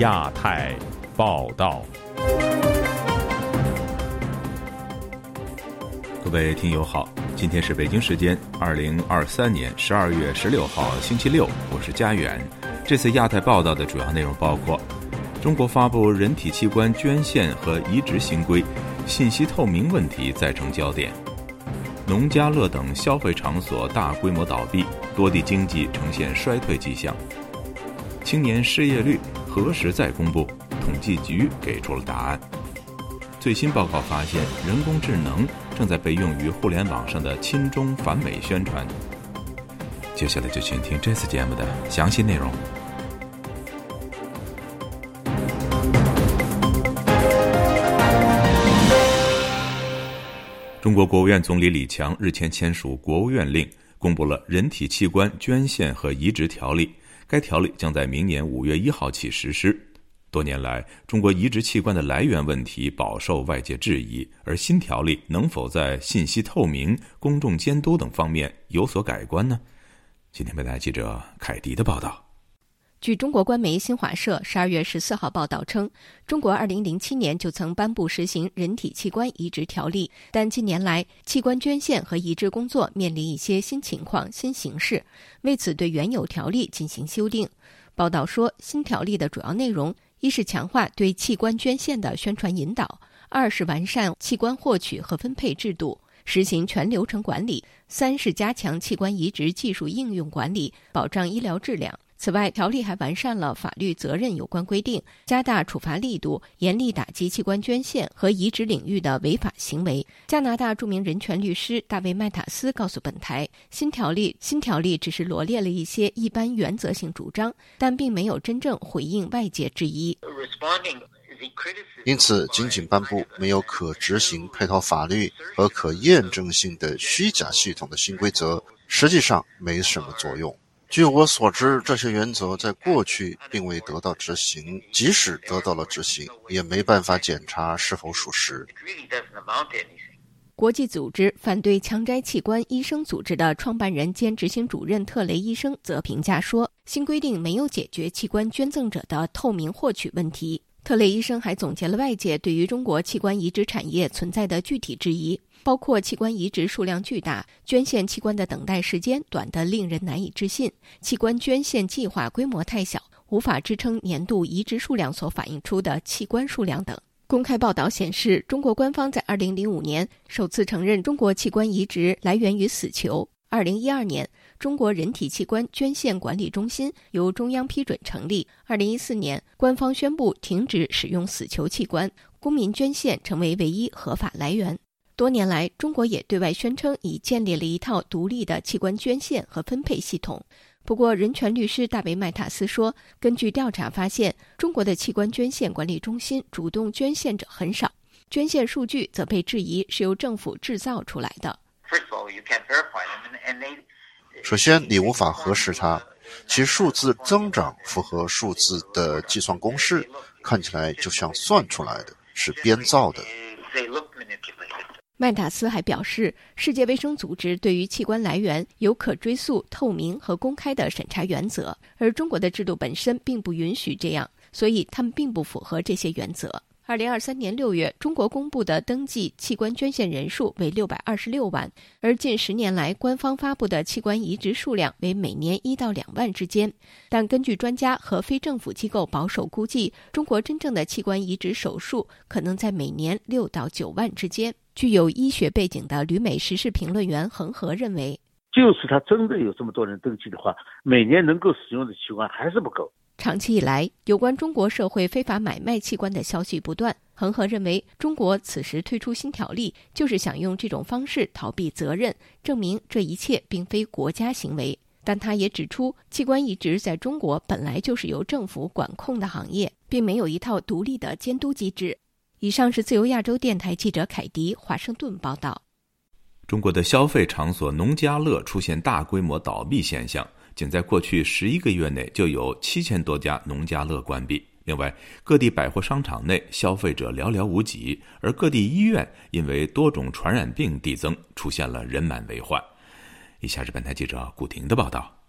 亚太报道，各位听友好，今天是北京时间二零二三年十二月十六号星期六，我是佳远。这次亚太报道的主要内容包括：中国发布人体器官捐献和移植新规，信息透明问题再成焦点；农家乐等消费场所大规模倒闭，多地经济呈现衰退迹象；青年失业率。何时再公布？统计局给出了答案。最新报告发现，人工智能正在被用于互联网上的亲中反美宣传。接下来就请听这次节目的详细内容。中国国务院总理李强日前签署国务院令，公布了《人体器官捐献和移植条例》。该条例将在明年五月一号起实施。多年来，中国移植器官的来源问题饱受外界质疑，而新条例能否在信息透明、公众监督等方面有所改观呢？今天，本台记者凯迪的报道。据中国官媒新华社十二月十四号报道称，中国二零零七年就曾颁布实行人体器官移植条例，但近年来器官捐献和移植工作面临一些新情况、新形势，为此对原有条例进行修订。报道说，新条例的主要内容一是强化对器官捐献的宣传引导，二是完善器官获取和分配制度，实行全流程管理，三是加强器官移植技术应用管理，保障医疗质量。此外，条例还完善了法律责任有关规定，加大处罚力度，严厉打击器官捐献和移植领域的违法行为。加拿大著名人权律师大卫·麦塔斯告诉本台，新条例新条例只是罗列了一些一般原则性主张，但并没有真正回应外界质疑。因此，仅仅颁布没有可执行配套法律和可验证性的虚假系统的新规则，实际上没什么作用。据我所知，这些原则在过去并未得到执行，即使得到了执行，也没办法检查是否属实。国际组织反对强摘器官医生组织的创办人兼执行主任特雷医生则评价说：“新规定没有解决器官捐赠者的透明获取问题。”特雷医生还总结了外界对于中国器官移植产业存在的具体质疑。包括器官移植数量巨大、捐献器官的等待时间短得令人难以置信、器官捐献计划规模太小、无法支撑年度移植数量所反映出的器官数量等。公开报道显示，中国官方在2005年首次承认中国器官移植来源于死囚球。2012年，中国人体器官捐献管理中心由中央批准成立。2014年，官方宣布停止使用死囚器官，公民捐献成为唯一合法来源。多年来，中国也对外宣称已建立了一套独立的器官捐献和分配系统。不过，人权律师大卫·麦塔斯说，根据调查发现，中国的器官捐献管理中心主动捐献者很少，捐献数据则被质疑是由政府制造出来的。首先，你无法核实它，其数字增长符合数字的计算公式，看起来就像算出来的，是编造的。麦塔斯还表示，世界卫生组织对于器官来源有可追溯、透明和公开的审查原则，而中国的制度本身并不允许这样，所以他们并不符合这些原则。二零二三年六月，中国公布的登记器官捐献人数为六百二十六万，而近十年来官方发布的器官移植数量为每年一到两万之间。但根据专家和非政府机构保守估计，中国真正的器官移植手术可能在每年六到九万之间。具有医学背景的旅美时事评论员恒河认为，就是他真的有这么多人登记的话，每年能够使用的器官还是不够。长期以来，有关中国社会非法买卖器官的消息不断。恒河认为，中国此时推出新条例，就是想用这种方式逃避责任，证明这一切并非国家行为。但他也指出，器官移植在中国本来就是由政府管控的行业，并没有一套独立的监督机制。以上是自由亚洲电台记者凯迪华盛顿报道。中国的消费场所农家乐出现大规模倒闭现象，仅在过去十一个月内就有七千多家农家乐关闭。另外，各地百货商场内消费者寥寥无几，而各地医院因为多种传染病递增，出现了人满为患。以下是本台记者古婷的报道。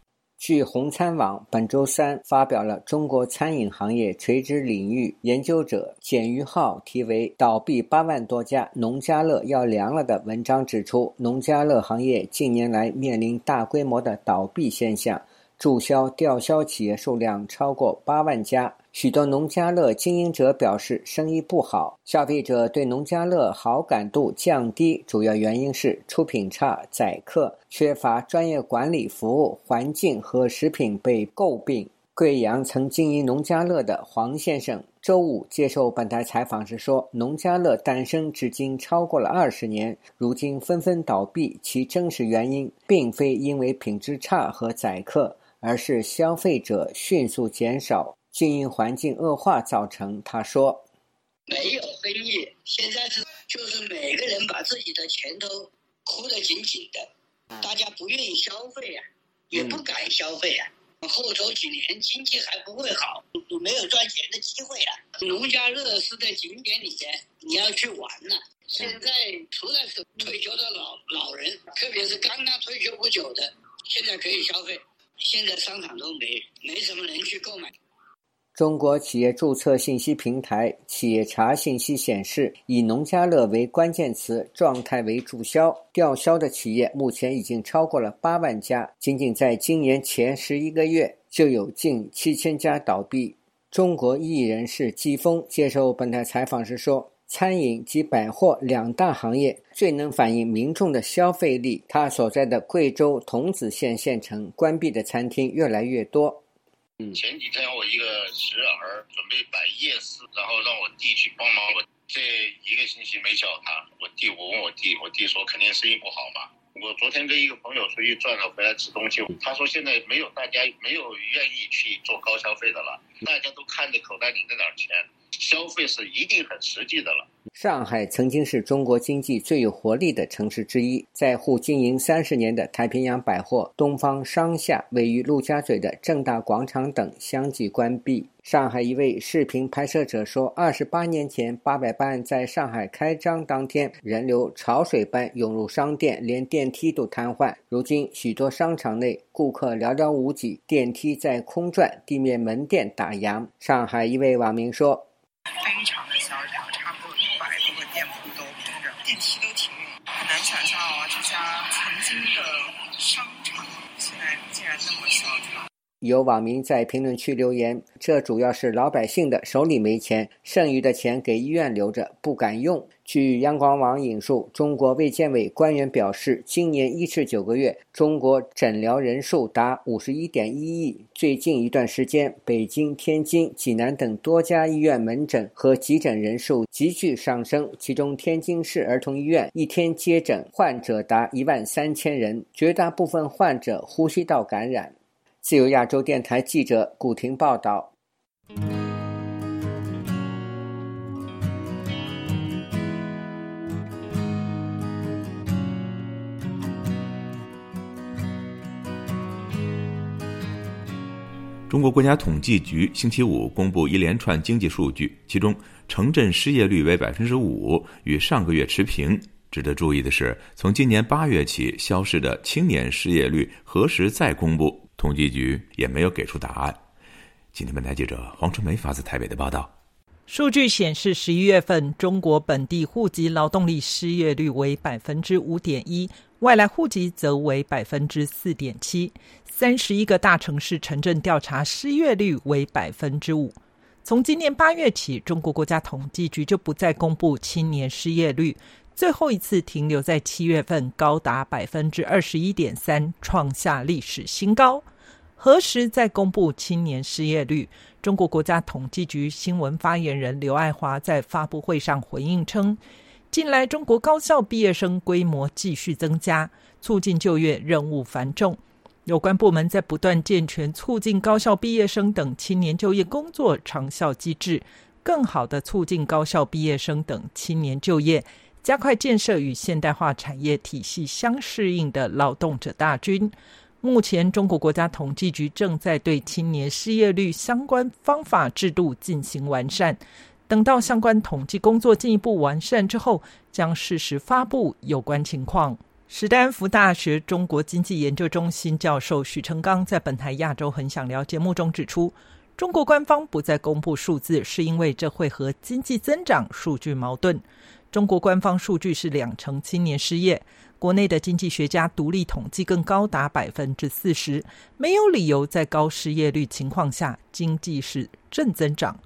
据红餐网本周三发表了中国餐饮行业垂直领域研究者简于浩题为《倒闭八万多家，农家乐要凉了》的文章指出，农家乐行业近年来面临大规模的倒闭现象，注销、吊销企业数量超过八万家。许多农家乐经营者表示生意不好，消费者对农家乐好感度降低，主要原因是出品差、宰客、缺乏专业管理服务、环境和食品被诟病。贵阳曾经营农家乐的黄先生周五接受本台采访时说：“农家乐诞生至今超过了二十年，如今纷纷倒闭，其真实原因并非因为品质差和宰客，而是消费者迅速减少。”经营环境恶化造成，他说：“没有生意，现在是就是每个人把自己的钱都箍得紧紧的，大家不愿意消费呀，也不敢消费呀。后头几年经济还不会好，你没有赚钱的机会啊。农家乐是在景点里面，你要去玩了。现在除了是退休的老老人，特别是刚刚退休不久的，现在可以消费。现在商场都没没什么人去购买。”中国企业注册信息平台企业查信息显示，以农家乐为关键词，状态为注销、吊销的企业目前已经超过了八万家。仅仅在今年前十一个月，就有近七千家倒闭。中国艺人士季风接受本台采访时说：“餐饮及百货两大行业最能反映民众的消费力。他所在的贵州桐梓县县城关闭的餐厅越来越多。”嗯前几天我一个侄儿准备摆夜市，然后让我弟去帮忙。我这一个星期没叫他，我弟我问我弟，我弟说肯定生意不好嘛。我昨天跟一个朋友出去转了，回来吃东西，他说现在没有大家没有愿意去做高消费的了，大家都看着口袋里那点钱。消费是一定很实际的了。上海曾经是中国经济最有活力的城市之一，在沪经营三十年的太平洋百货、东方商厦、位于陆家嘴的正大广场等相继关闭。上海一位视频拍摄者说：“二十八年前，八佰伴在上海开张当天，人流潮水般涌入商店，连电梯都瘫痪。如今，许多商场内顾客寥寥无几，电梯在空转，地面门店打烊。”上海一位网民说。有网民在评论区留言：“这主要是老百姓的手里没钱，剩余的钱给医院留着，不敢用。”据央广网引述，中国卫健委官员表示，今年一至九个月，中国诊疗人数达五十一点一亿。最近一段时间，北京、天津、济南等多家医院门诊和急诊人数急剧上升，其中天津市儿童医院一天接诊患者达一万三千人，绝大部分患者呼吸道感染。自由亚洲电台记者古婷报道：中国国家统计局星期五公布一连串经济数据，其中城镇失业率为百分之五，与上个月持平。值得注意的是，从今年八月起消失的青年失业率何时再公布？统计局也没有给出答案。今天，本台记者黄春梅发自台北的报道：数据显示，十一月份中国本地户籍劳动力失业率为百分之五点一，外来户籍则为百分之四点七。三十一个大城市城镇调查失业率为百分之五。从今年八月起，中国国家统计局就不再公布青年失业率，最后一次停留在七月份，高达百分之二十一点三，创下历史新高。何时再公布青年失业率？中国国家统计局新闻发言人刘爱华在发布会上回应称，近来中国高校毕业生规模继续增加，促进就业任务繁重。有关部门在不断健全促进高校毕业生等青年就业工作长效机制，更好的促进高校毕业生等青年就业，加快建设与现代化产业体系相适应的劳动者大军。目前，中国国家统计局正在对青年失业率相关方法制度进行完善。等到相关统计工作进一步完善之后，将适时发布有关情况。史丹福大学中国经济研究中心教授许成刚在本台《亚洲很想聊》节目中指出，中国官方不再公布数字，是因为这会和经济增长数据矛盾。中国官方数据是两成青年失业，国内的经济学家独立统计更高达百分之四十，没有理由在高失业率情况下经济是正增长。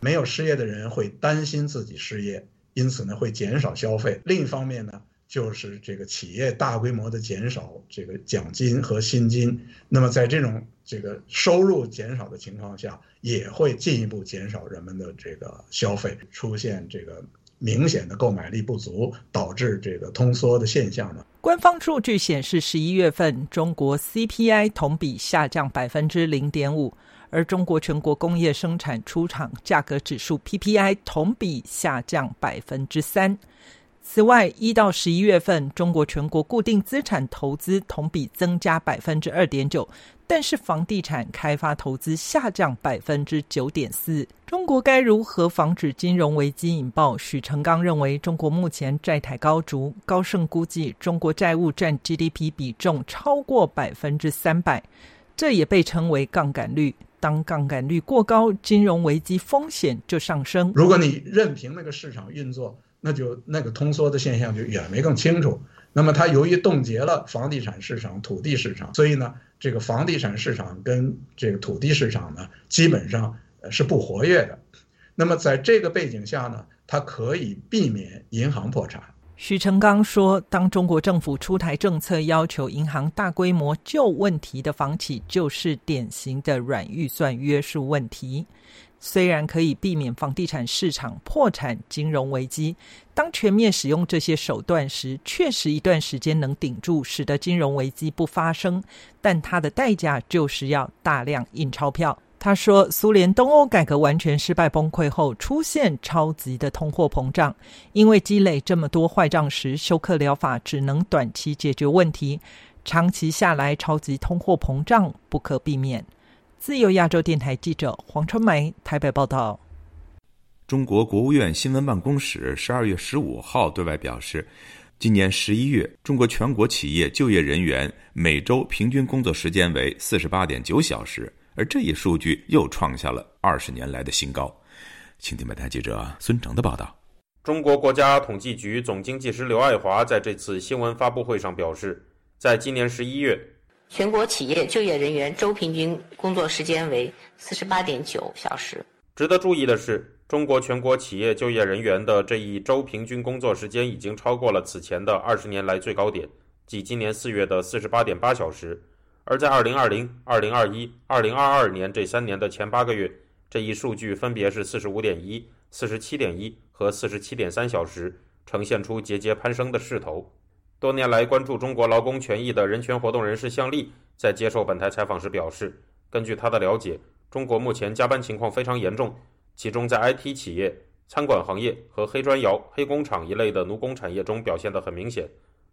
没有失业的人会担心自己失业，因此呢会减少消费。另一方面呢。就是这个企业大规模的减少这个奖金和薪金，那么在这种这个收入减少的情况下，也会进一步减少人们的这个消费，出现这个明显的购买力不足，导致这个通缩的现象呢。官方数据显示，十一月份中国 CPI 同比下降百分之零点五，而中国全国工业生产出厂价格指数 PPI 同比下降百分之三。此外，一到十一月份，中国全国固定资产投资同比增加百分之二点九，但是房地产开发投资下降百分之九点四。中国该如何防止金融危机引爆？许成刚认为，中国目前债台高筑，高盛估计中国债务占 GDP 比重超过百分之三百，这也被称为杠杆率。当杠杆率过高，金融危机风险就上升。如果你任凭那个市场运作，那就那个通缩的现象就远没更清楚。那么它由于冻结了房地产市场、土地市场，所以呢，这个房地产市场跟这个土地市场呢，基本上是不活跃的。那么在这个背景下呢，它可以避免银行破产。许成刚说，当中国政府出台政策要求银行大规模救问题的房企，就是典型的软预算约束问题。虽然可以避免房地产市场破产、金融危机，当全面使用这些手段时，确实一段时间能顶住，使得金融危机不发生。但它的代价就是要大量印钞票。他说，苏联东欧改革完全失败崩溃后，出现超级的通货膨胀，因为积累这么多坏账时，休克疗法只能短期解决问题，长期下来，超级通货膨胀不可避免。自由亚洲电台记者黄春梅台北报道。中国国务院新闻办公室十二月十五号对外表示，今年十一月，中国全国企业就业人员每周平均工作时间为四十八点九小时，而这一数据又创下了二十年来的新高。请听本台记者孙成的报道。中国国家统计局总经济师刘爱华在这次新闻发布会上表示，在今年十一月。全国企业就业人员周平均工作时间为四十八点九小时。值得注意的是，中国全国企业就业人员的这一周平均工作时间已经超过了此前的二十年来最高点，即今年四月的四十八点八小时。而在二零二零、二零二一、二零二二年这三年的前八个月，这一数据分别是四十五点一、四十七点一和四十七点三小时，呈现出节节攀升的势头。多年来关注中国劳工权益的人权活动人士向丽在接受本台采访时表示，根据他的了解，中国目前加班情况非常严重，其中在 IT 企业、餐馆行业和黑砖窑、黑工厂一类的奴工产业中表现得很明显。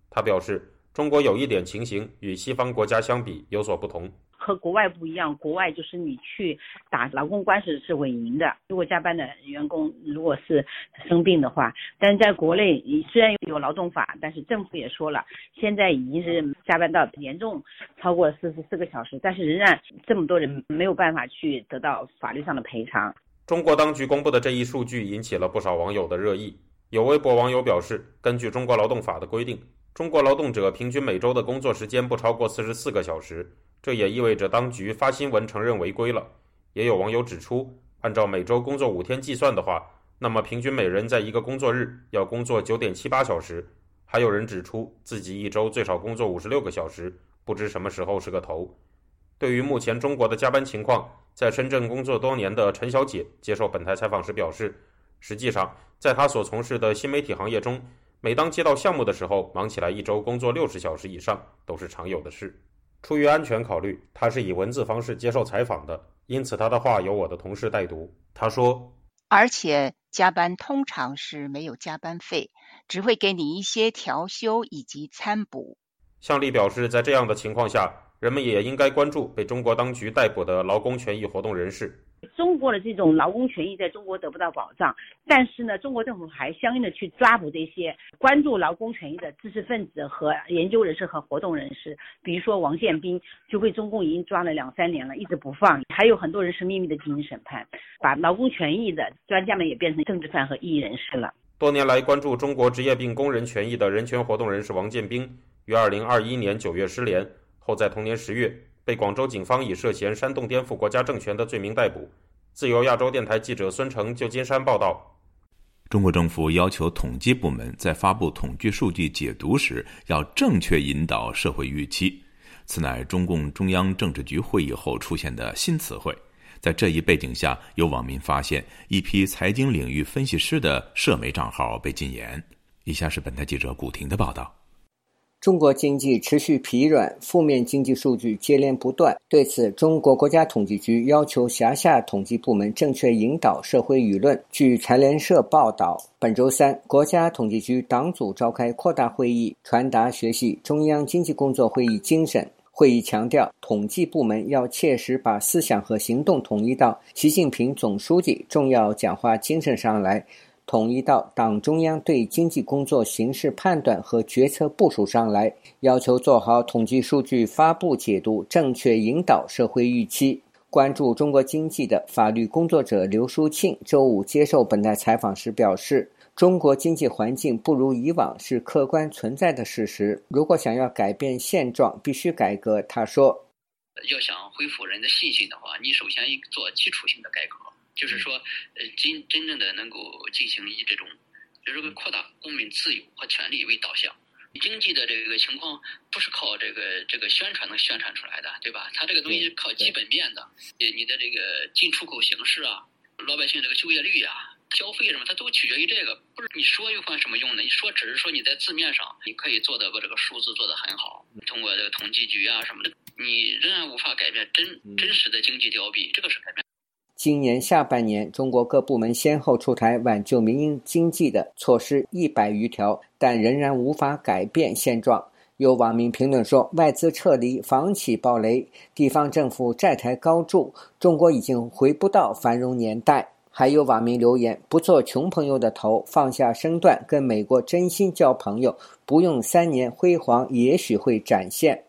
他表示，中国有一点情形与西方国家相比有所不同。和国外不一样，国外就是你去打劳工官司是稳赢的。如果加班的员工如果是生病的话，但是在国内，虽然有劳动法，但是政府也说了，现在已经是加班到严重超过四十四个小时，但是仍然这么多人没有办法去得到法律上的赔偿。中国当局公布的这一数据引起了不少网友的热议。有微博网友表示，根据中国劳动法的规定，中国劳动者平均每周的工作时间不超过四十四个小时。这也意味着当局发新闻承认违规了。也有网友指出，按照每周工作五天计算的话，那么平均每人在一个工作日要工作九点七八小时。还有人指出自己一周最少工作五十六个小时，不知什么时候是个头。对于目前中国的加班情况，在深圳工作多年的陈小姐接受本台采访时表示，实际上在她所从事的新媒体行业中，每当接到项目的时候，忙起来一周工作六十小时以上都是常有的事。出于安全考虑，他是以文字方式接受采访的，因此他的话由我的同事代读。他说：“而且加班通常是没有加班费，只会给你一些调休以及餐补。”向丽表示，在这样的情况下，人们也应该关注被中国当局逮捕的劳工权益活动人士。中国的这种劳工权益在中国得不到保障，但是呢，中国政府还相应的去抓捕这些关注劳工权益的知识分子和研究人士和活动人士，比如说王建斌，就被中共已经抓了两三年了，一直不放，还有很多人是秘密的进行审判，把劳工权益的专家们也变成政治犯和异议人士了。多年来关注中国职业病工人权益的人权活动人士王建斌，于二零二一年九月失联，后在同年十月。被广州警方以涉嫌煽动颠覆国家政权的罪名逮捕。自由亚洲电台记者孙成，旧金山报道。中国政府要求统计部门在发布统计数据解读时，要正确引导社会预期。此乃中共中央政治局会议后出现的新词汇。在这一背景下，有网民发现一批财经领域分析师的社媒账号被禁言。以下是本台记者古婷的报道。中国经济持续疲软，负面经济数据接连不断。对此，中国国家统计局要求辖下统计部门正确引导社会舆论。据财联社报道，本周三，国家统计局党组召开扩大会议，传达学习中央经济工作会议精神。会议强调，统计部门要切实把思想和行动统一到习近平总书记重要讲话精神上来。统一到党中央对经济工作形势判断和决策部署上来，要求做好统计数据发布解读，正确引导社会预期。关注中国经济的法律工作者刘淑庆周五接受本台采访时表示：“中国经济环境不如以往是客观存在的事实。如果想要改变现状，必须改革。”他说：“要想恢复人的信心的话，你首先做基础性的改革。”就是说，呃，真真正的能够进行以这种，就是说扩大公民自由和权利为导向。经济的这个情况不是靠这个这个宣传能宣传出来的，对吧？它这个东西靠基本面的，你的这个进出口形势啊，老百姓这个就业率啊，消费什么，它都取决于这个。不是你说有管什么用呢？你说只是说你在字面上你可以做的把这个数字做得很好，通过这个统计局啊什么的，你仍然无法改变真真实的经济凋敝，这个是改变。今年下半年，中国各部门先后出台挽救民营经济的措施一百余条，但仍然无法改变现状。有网民评论说：“外资撤离，房企暴雷，地方政府债台高筑，中国已经回不到繁荣年代。”还有网民留言：“不做穷朋友的头，放下身段，跟美国真心交朋友，不用三年辉煌，也许会展现。”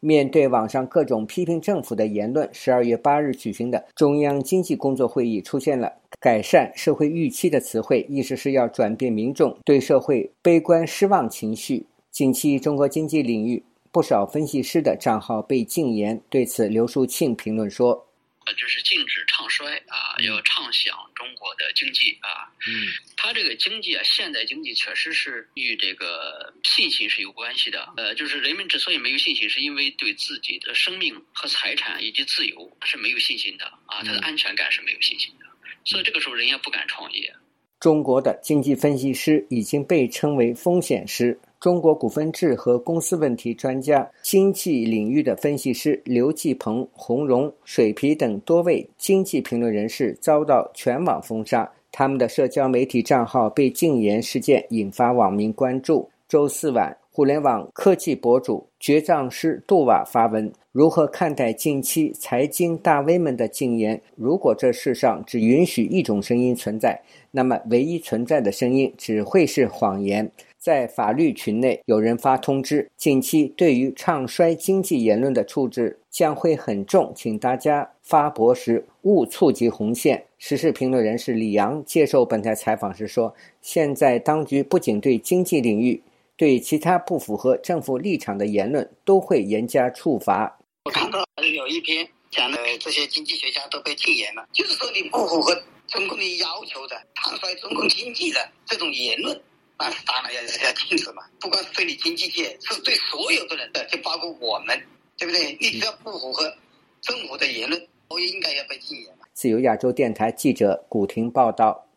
面对网上各种批评政府的言论，十二月八日举行的中央经济工作会议出现了“改善社会预期”的词汇，意思是要转变民众对社会悲观失望情绪。近期，中国经济领域不少分析师的账号被禁言，对此，刘树庆评论说。就是禁止唱衰啊，要唱响中国的经济啊。嗯，他这个经济啊，现代经济确实是与这个信心是有关系的。呃，就是人们之所以没有信心，是因为对自己的生命和财产以及自由是没有信心的啊，他的安全感是没有信心的，所以这个时候人也不敢创业。中国的经济分析师已经被称为风险师。中国股份制和公司问题专家、经济领域的分析师刘继鹏、洪荣、水皮等多位经济评论人士遭到全网封杀，他们的社交媒体账号被禁言事件引发网民关注。周四晚，互联网科技博主绝账师杜瓦发文：如何看待近期财经大 V 们的禁言？如果这世上只允许一种声音存在，那么唯一存在的声音只会是谎言。在法律群内，有人发通知，近期对于唱衰经济言论的处置将会很重，请大家发博时勿触及红线。时事评论人士李阳接受本台采访时说：“现在当局不仅对经济领域，对其他不符合政府立场的言论都会严加处罚。”我看到有一篇讲的这些经济学家都被禁言了，就是说你不符合中共的要求的，唱衰中共经济的这种言论。那当然要要禁止嘛，不光是对你经济界，是对所有的人的，就包括我们，对不对？你只要不符合政府的言论，都应该要被禁言。自由亚洲电台记者古婷报道。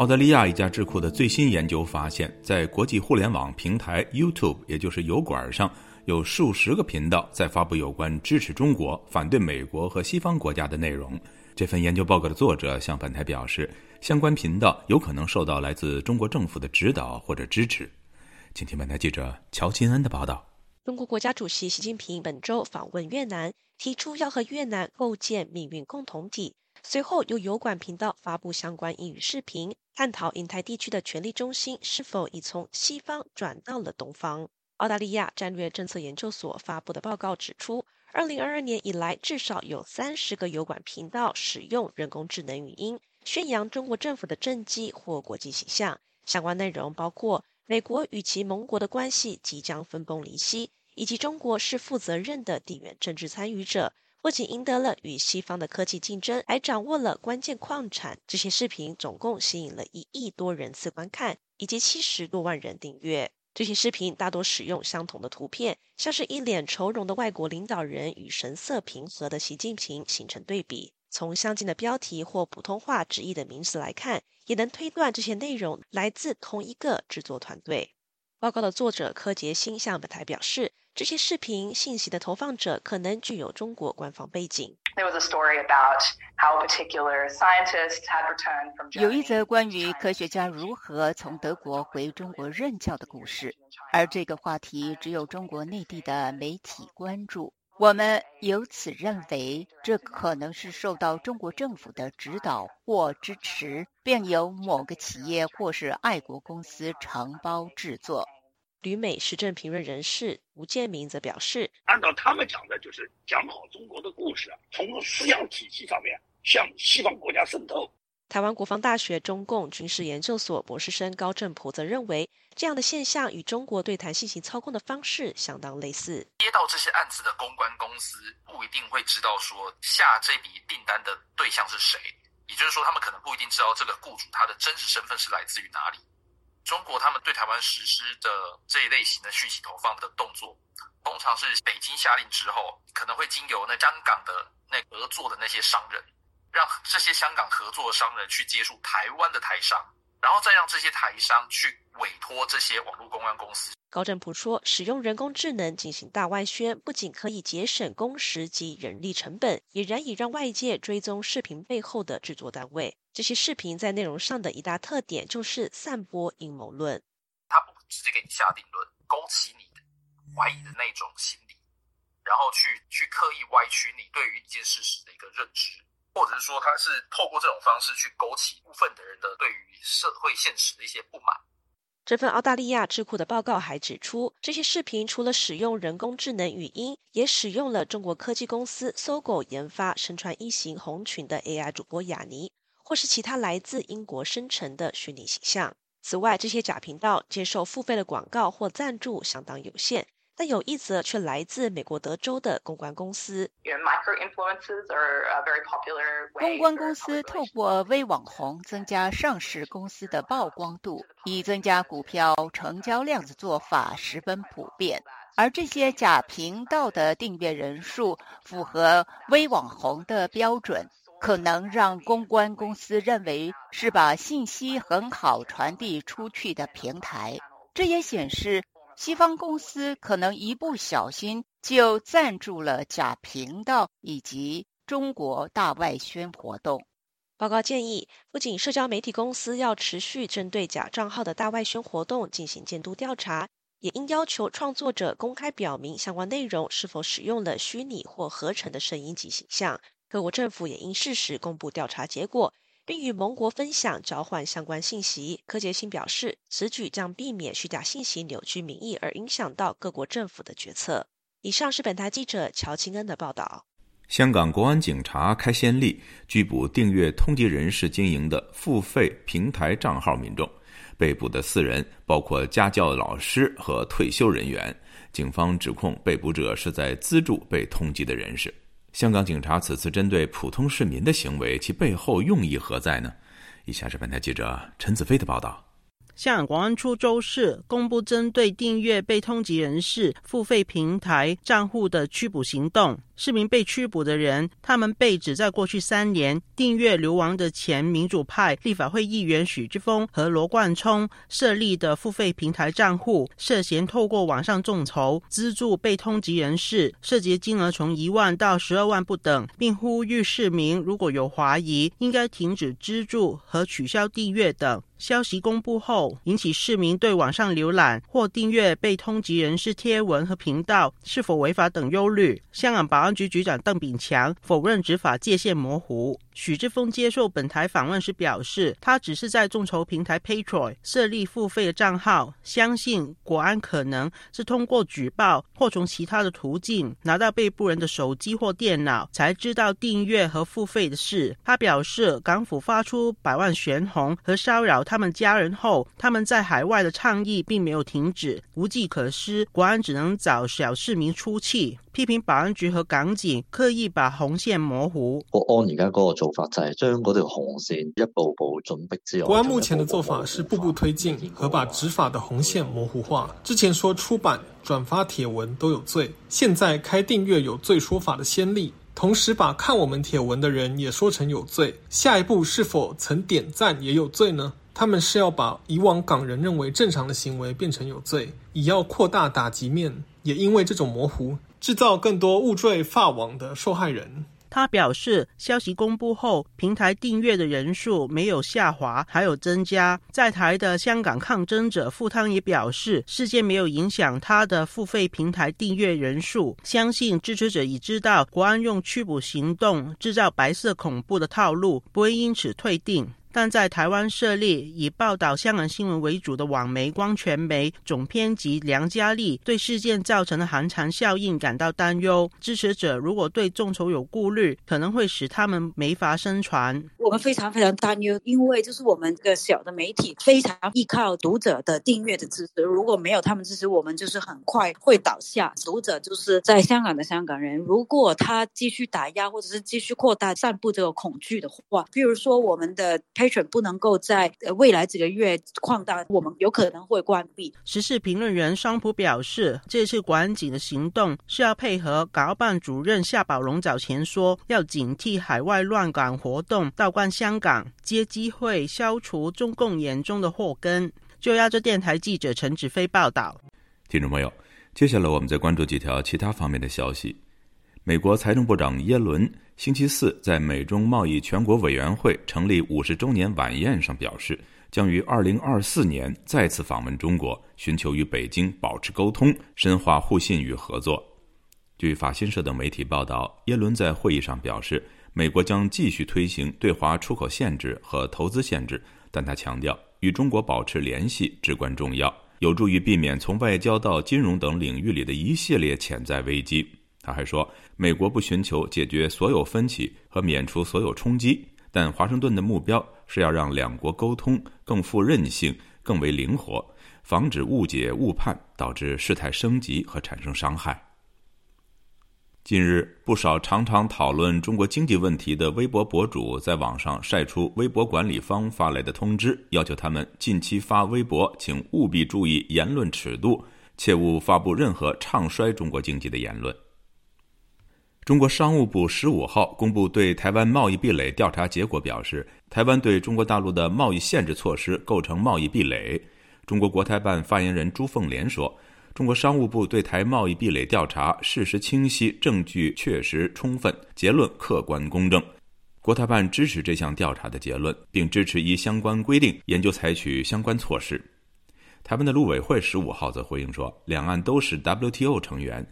澳大利亚一家智库的最新研究发现，在国际互联网平台 YouTube，也就是油管上，有数十个频道在发布有关支持中国、反对美国和西方国家的内容。这份研究报告的作者向本台表示，相关频道有可能受到来自中国政府的指导或者支持。请听本台记者乔钦恩的报道。中国国家主席习近平本周访问越南，提出要和越南构建命运共同体。随后，由油管频道发布相关英语视频，探讨印太地区的权力中心是否已从西方转到了东方。澳大利亚战略政策研究所发布的报告指出，二零二二年以来，至少有三十个油管频道使用人工智能语音，宣扬中国政府的政绩或国际形象。相关内容包括美国与其盟国的关系即将分崩离析，以及中国是负责任的地缘政治参与者。不仅赢得了与西方的科技竞争，还掌握了关键矿产。这些视频总共吸引了一亿多人次观看，以及七十多万人订阅。这些视频大多使用相同的图片，像是一脸愁容的外国领导人与神色平和的习近平形成对比。从相近的标题或普通话直译的名词来看，也能推断这些内容来自同一个制作团队。报告的作者柯杰新向本台表示。这些视频信息的投放者可能具有中国官方背景。有一则关于科学家如何从德国回中国任教的故事，而这个话题只有中国内地的媒体关注。我们由此认为，这可能是受到中国政府的指导或支持，并由某个企业或是爱国公司承包制作。旅美时政评论人士吴建明则表示：“按照他们讲的，就是讲好中国的故事，从思想体系上面向西方国家渗透。”台湾国防大学中共军事研究所博士生高振普则认为，这样的现象与中国对台进行操控的方式相当类似。接到这些案子的公关公司不一定会知道说下这笔订单的对象是谁，也就是说，他们可能不一定知道这个雇主他的真实身份是来自于哪里。中国他们对台湾实施的这一类型的讯息投放的动作，通常是北京下令之后，可能会经由那香港的那合作的那些商人，让这些香港合作的商人去接触台湾的台商，然后再让这些台商去委托这些网络公关公司。高振普说，使用人工智能进行大外宣，不仅可以节省工时及人力成本，也难以让外界追踪视频背后的制作单位。这些视频在内容上的一大特点就是散播阴谋论。他不直接给你下定论，勾起你的怀疑的那种心理，然后去去刻意歪曲你对于一件事实的一个认知，或者是说他是透过这种方式去勾起部分的人的对于社会现实的一些不满。这份澳大利亚智库的报告还指出，这些视频除了使用人工智能语音，也使用了中国科技公司搜狗研发身穿异形红裙的 AI 主播雅尼，或是其他来自英国生成的虚拟形象。此外，这些假频道接受付费的广告或赞助相当有限。但有一则却来自美国德州的公关公司。公关公司透过微网红增加上市公司的曝光度，以增加股票成交量的做法十分普遍。而这些假频道的订阅人数符合微网红的标准，可能让公关公司认为是把信息很好传递出去的平台。这也显示。西方公司可能一不小心就赞助了假频道以及中国大外宣活动。报告建议，不仅社交媒体公司要持续针对假账号的大外宣活动进行监督调查，也应要求创作者公开表明相关内容是否使用了虚拟或合成的声音及形象。各国政府也应适时公布调查结果。并与盟国分享、交换相关信息。柯洁新表示，此举将避免虚假信息扭曲民意，而影响到各国政府的决策。以上是本台记者乔清恩的报道。香港国安警察开先例，拘捕订阅通缉人士经营的付费平台账号民众。被捕的四人包括家教老师和退休人员。警方指控被捕者是在资助被通缉的人士。香港警察此次针对普通市民的行为，其背后用意何在呢？以下是本台记者陈子飞的报道。香港国安处周四公布针对订阅被通缉人士付费平台账户的拘捕行动。四名被拘捕的人，他们被指在过去三年订阅流亡的前民主派立法会议员许志峰和罗冠聪设立的付费平台账户，涉嫌透过网上众筹资助被通缉人士，涉及金额从一万到十二万不等，并呼吁市民如果有怀疑，应该停止资助和取消订阅等。消息公布后，引起市民对网上浏览或订阅被通缉人士贴文和频道是否违法等忧虑。香港保安局局长邓炳强否认执法界限模糊。许志峰接受本台访问时表示，他只是在众筹平台 Patreon 设立付费的账号，相信国安可能是通过举报或从其他的途径拿到被捕人的手机或电脑，才知道订阅和付费的事。他表示，港府发出百万悬红和骚扰他们家人后，他们在海外的倡议并没有停止，无计可施，国安只能找小市民出气。批评保安局和港警刻意把红线模糊。国安而家嗰个做法就系将嗰条红线一步步紧逼之外，国安目前的做法是步步推进和把执法的红线模糊化。之前说出版、转发帖文都有罪，现在开订阅有罪说法的先例，同时把看我们帖文的人也说成有罪。下一步是否曾点赞也有罪呢？他们是要把以往港人认为正常的行为变成有罪，以要扩大打击面，也因为这种模糊。制造更多误坠法网的受害人。他表示，消息公布后，平台订阅的人数没有下滑，还有增加。在台的香港抗争者傅汤也表示，事件没有影响他的付费平台订阅人数。相信支持者已知道国安用驱捕行动制造白色恐怖的套路，不会因此退订。但在台湾设立以报道香港新闻为主的网媒光全媒总编辑梁嘉丽对事件造成的寒蝉效应感到担忧。支持者如果对众筹有顾虑，可能会使他们没法生传。我们非常非常担忧，因为就是我们这个小的媒体非常依靠读者的订阅的支持，如果没有他们支持，我们就是很快会倒下。读者就是在香港的香港人，如果他继续打压或者是继续扩大散布这个恐惧的话，比如说我们的。Patron 不能够在未来几个月扩大，我们有可能会关闭。时事评论员商普表示，这次管警的行动是要配合港澳办主任夏宝龙早前说要警惕海外乱港活动，倒灌香港，接机会消除中共眼中的祸根。就亚洲电台记者陈子飞报道。听众朋友，接下来我们再关注几条其他方面的消息。美国财政部长耶伦。星期四，在美中贸易全国委员会成立五十周年晚宴上表示，将于二零二四年再次访问中国，寻求与北京保持沟通，深化互信与合作。据法新社等媒体报道，耶伦在会议上表示，美国将继续推行对华出口限制和投资限制，但他强调，与中国保持联系至关重要，有助于避免从外交到金融等领域里的一系列潜在危机。他还说，美国不寻求解决所有分歧和免除所有冲击，但华盛顿的目标是要让两国沟通更富韧性、更为灵活，防止误解误判导致事态升级和产生伤害。近日，不少常常讨论中国经济问题的微博博主在网上晒出微博管理方发来的通知，要求他们近期发微博，请务必注意言论尺度，切勿发布任何唱衰中国经济的言论。中国商务部十五号公布对台湾贸易壁垒调查结果，表示台湾对中国大陆的贸易限制措施构成贸易壁垒。中国国台办发言人朱凤莲说：“中国商务部对台贸易壁垒调查事实清晰，证据确实充分，结论客观公正。国台办支持这项调查的结论，并支持依相关规定研究采取相关措施。”台湾的陆委会十五号则回应说：“两岸都是 WTO 成员。”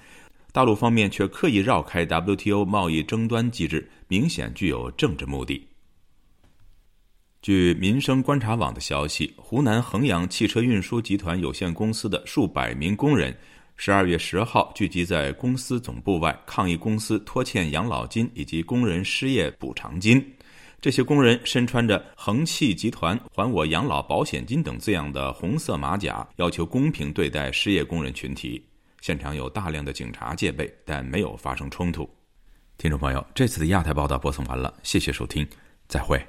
大陆方面却刻意绕开 WTO 贸易争端机制，明显具有政治目的。据民生观察网的消息，湖南衡阳汽车运输集团有限公司的数百名工人，十二月十号聚集在公司总部外抗议公司拖欠养老金以及工人失业补偿金。这些工人身穿着“恒汽集团还我养老保险金”等字样的红色马甲，要求公平对待失业工人群体。现场有大量的警察戒备，但没有发生冲突。听众朋友，这次的亚太报道播送完了，谢谢收听，再会。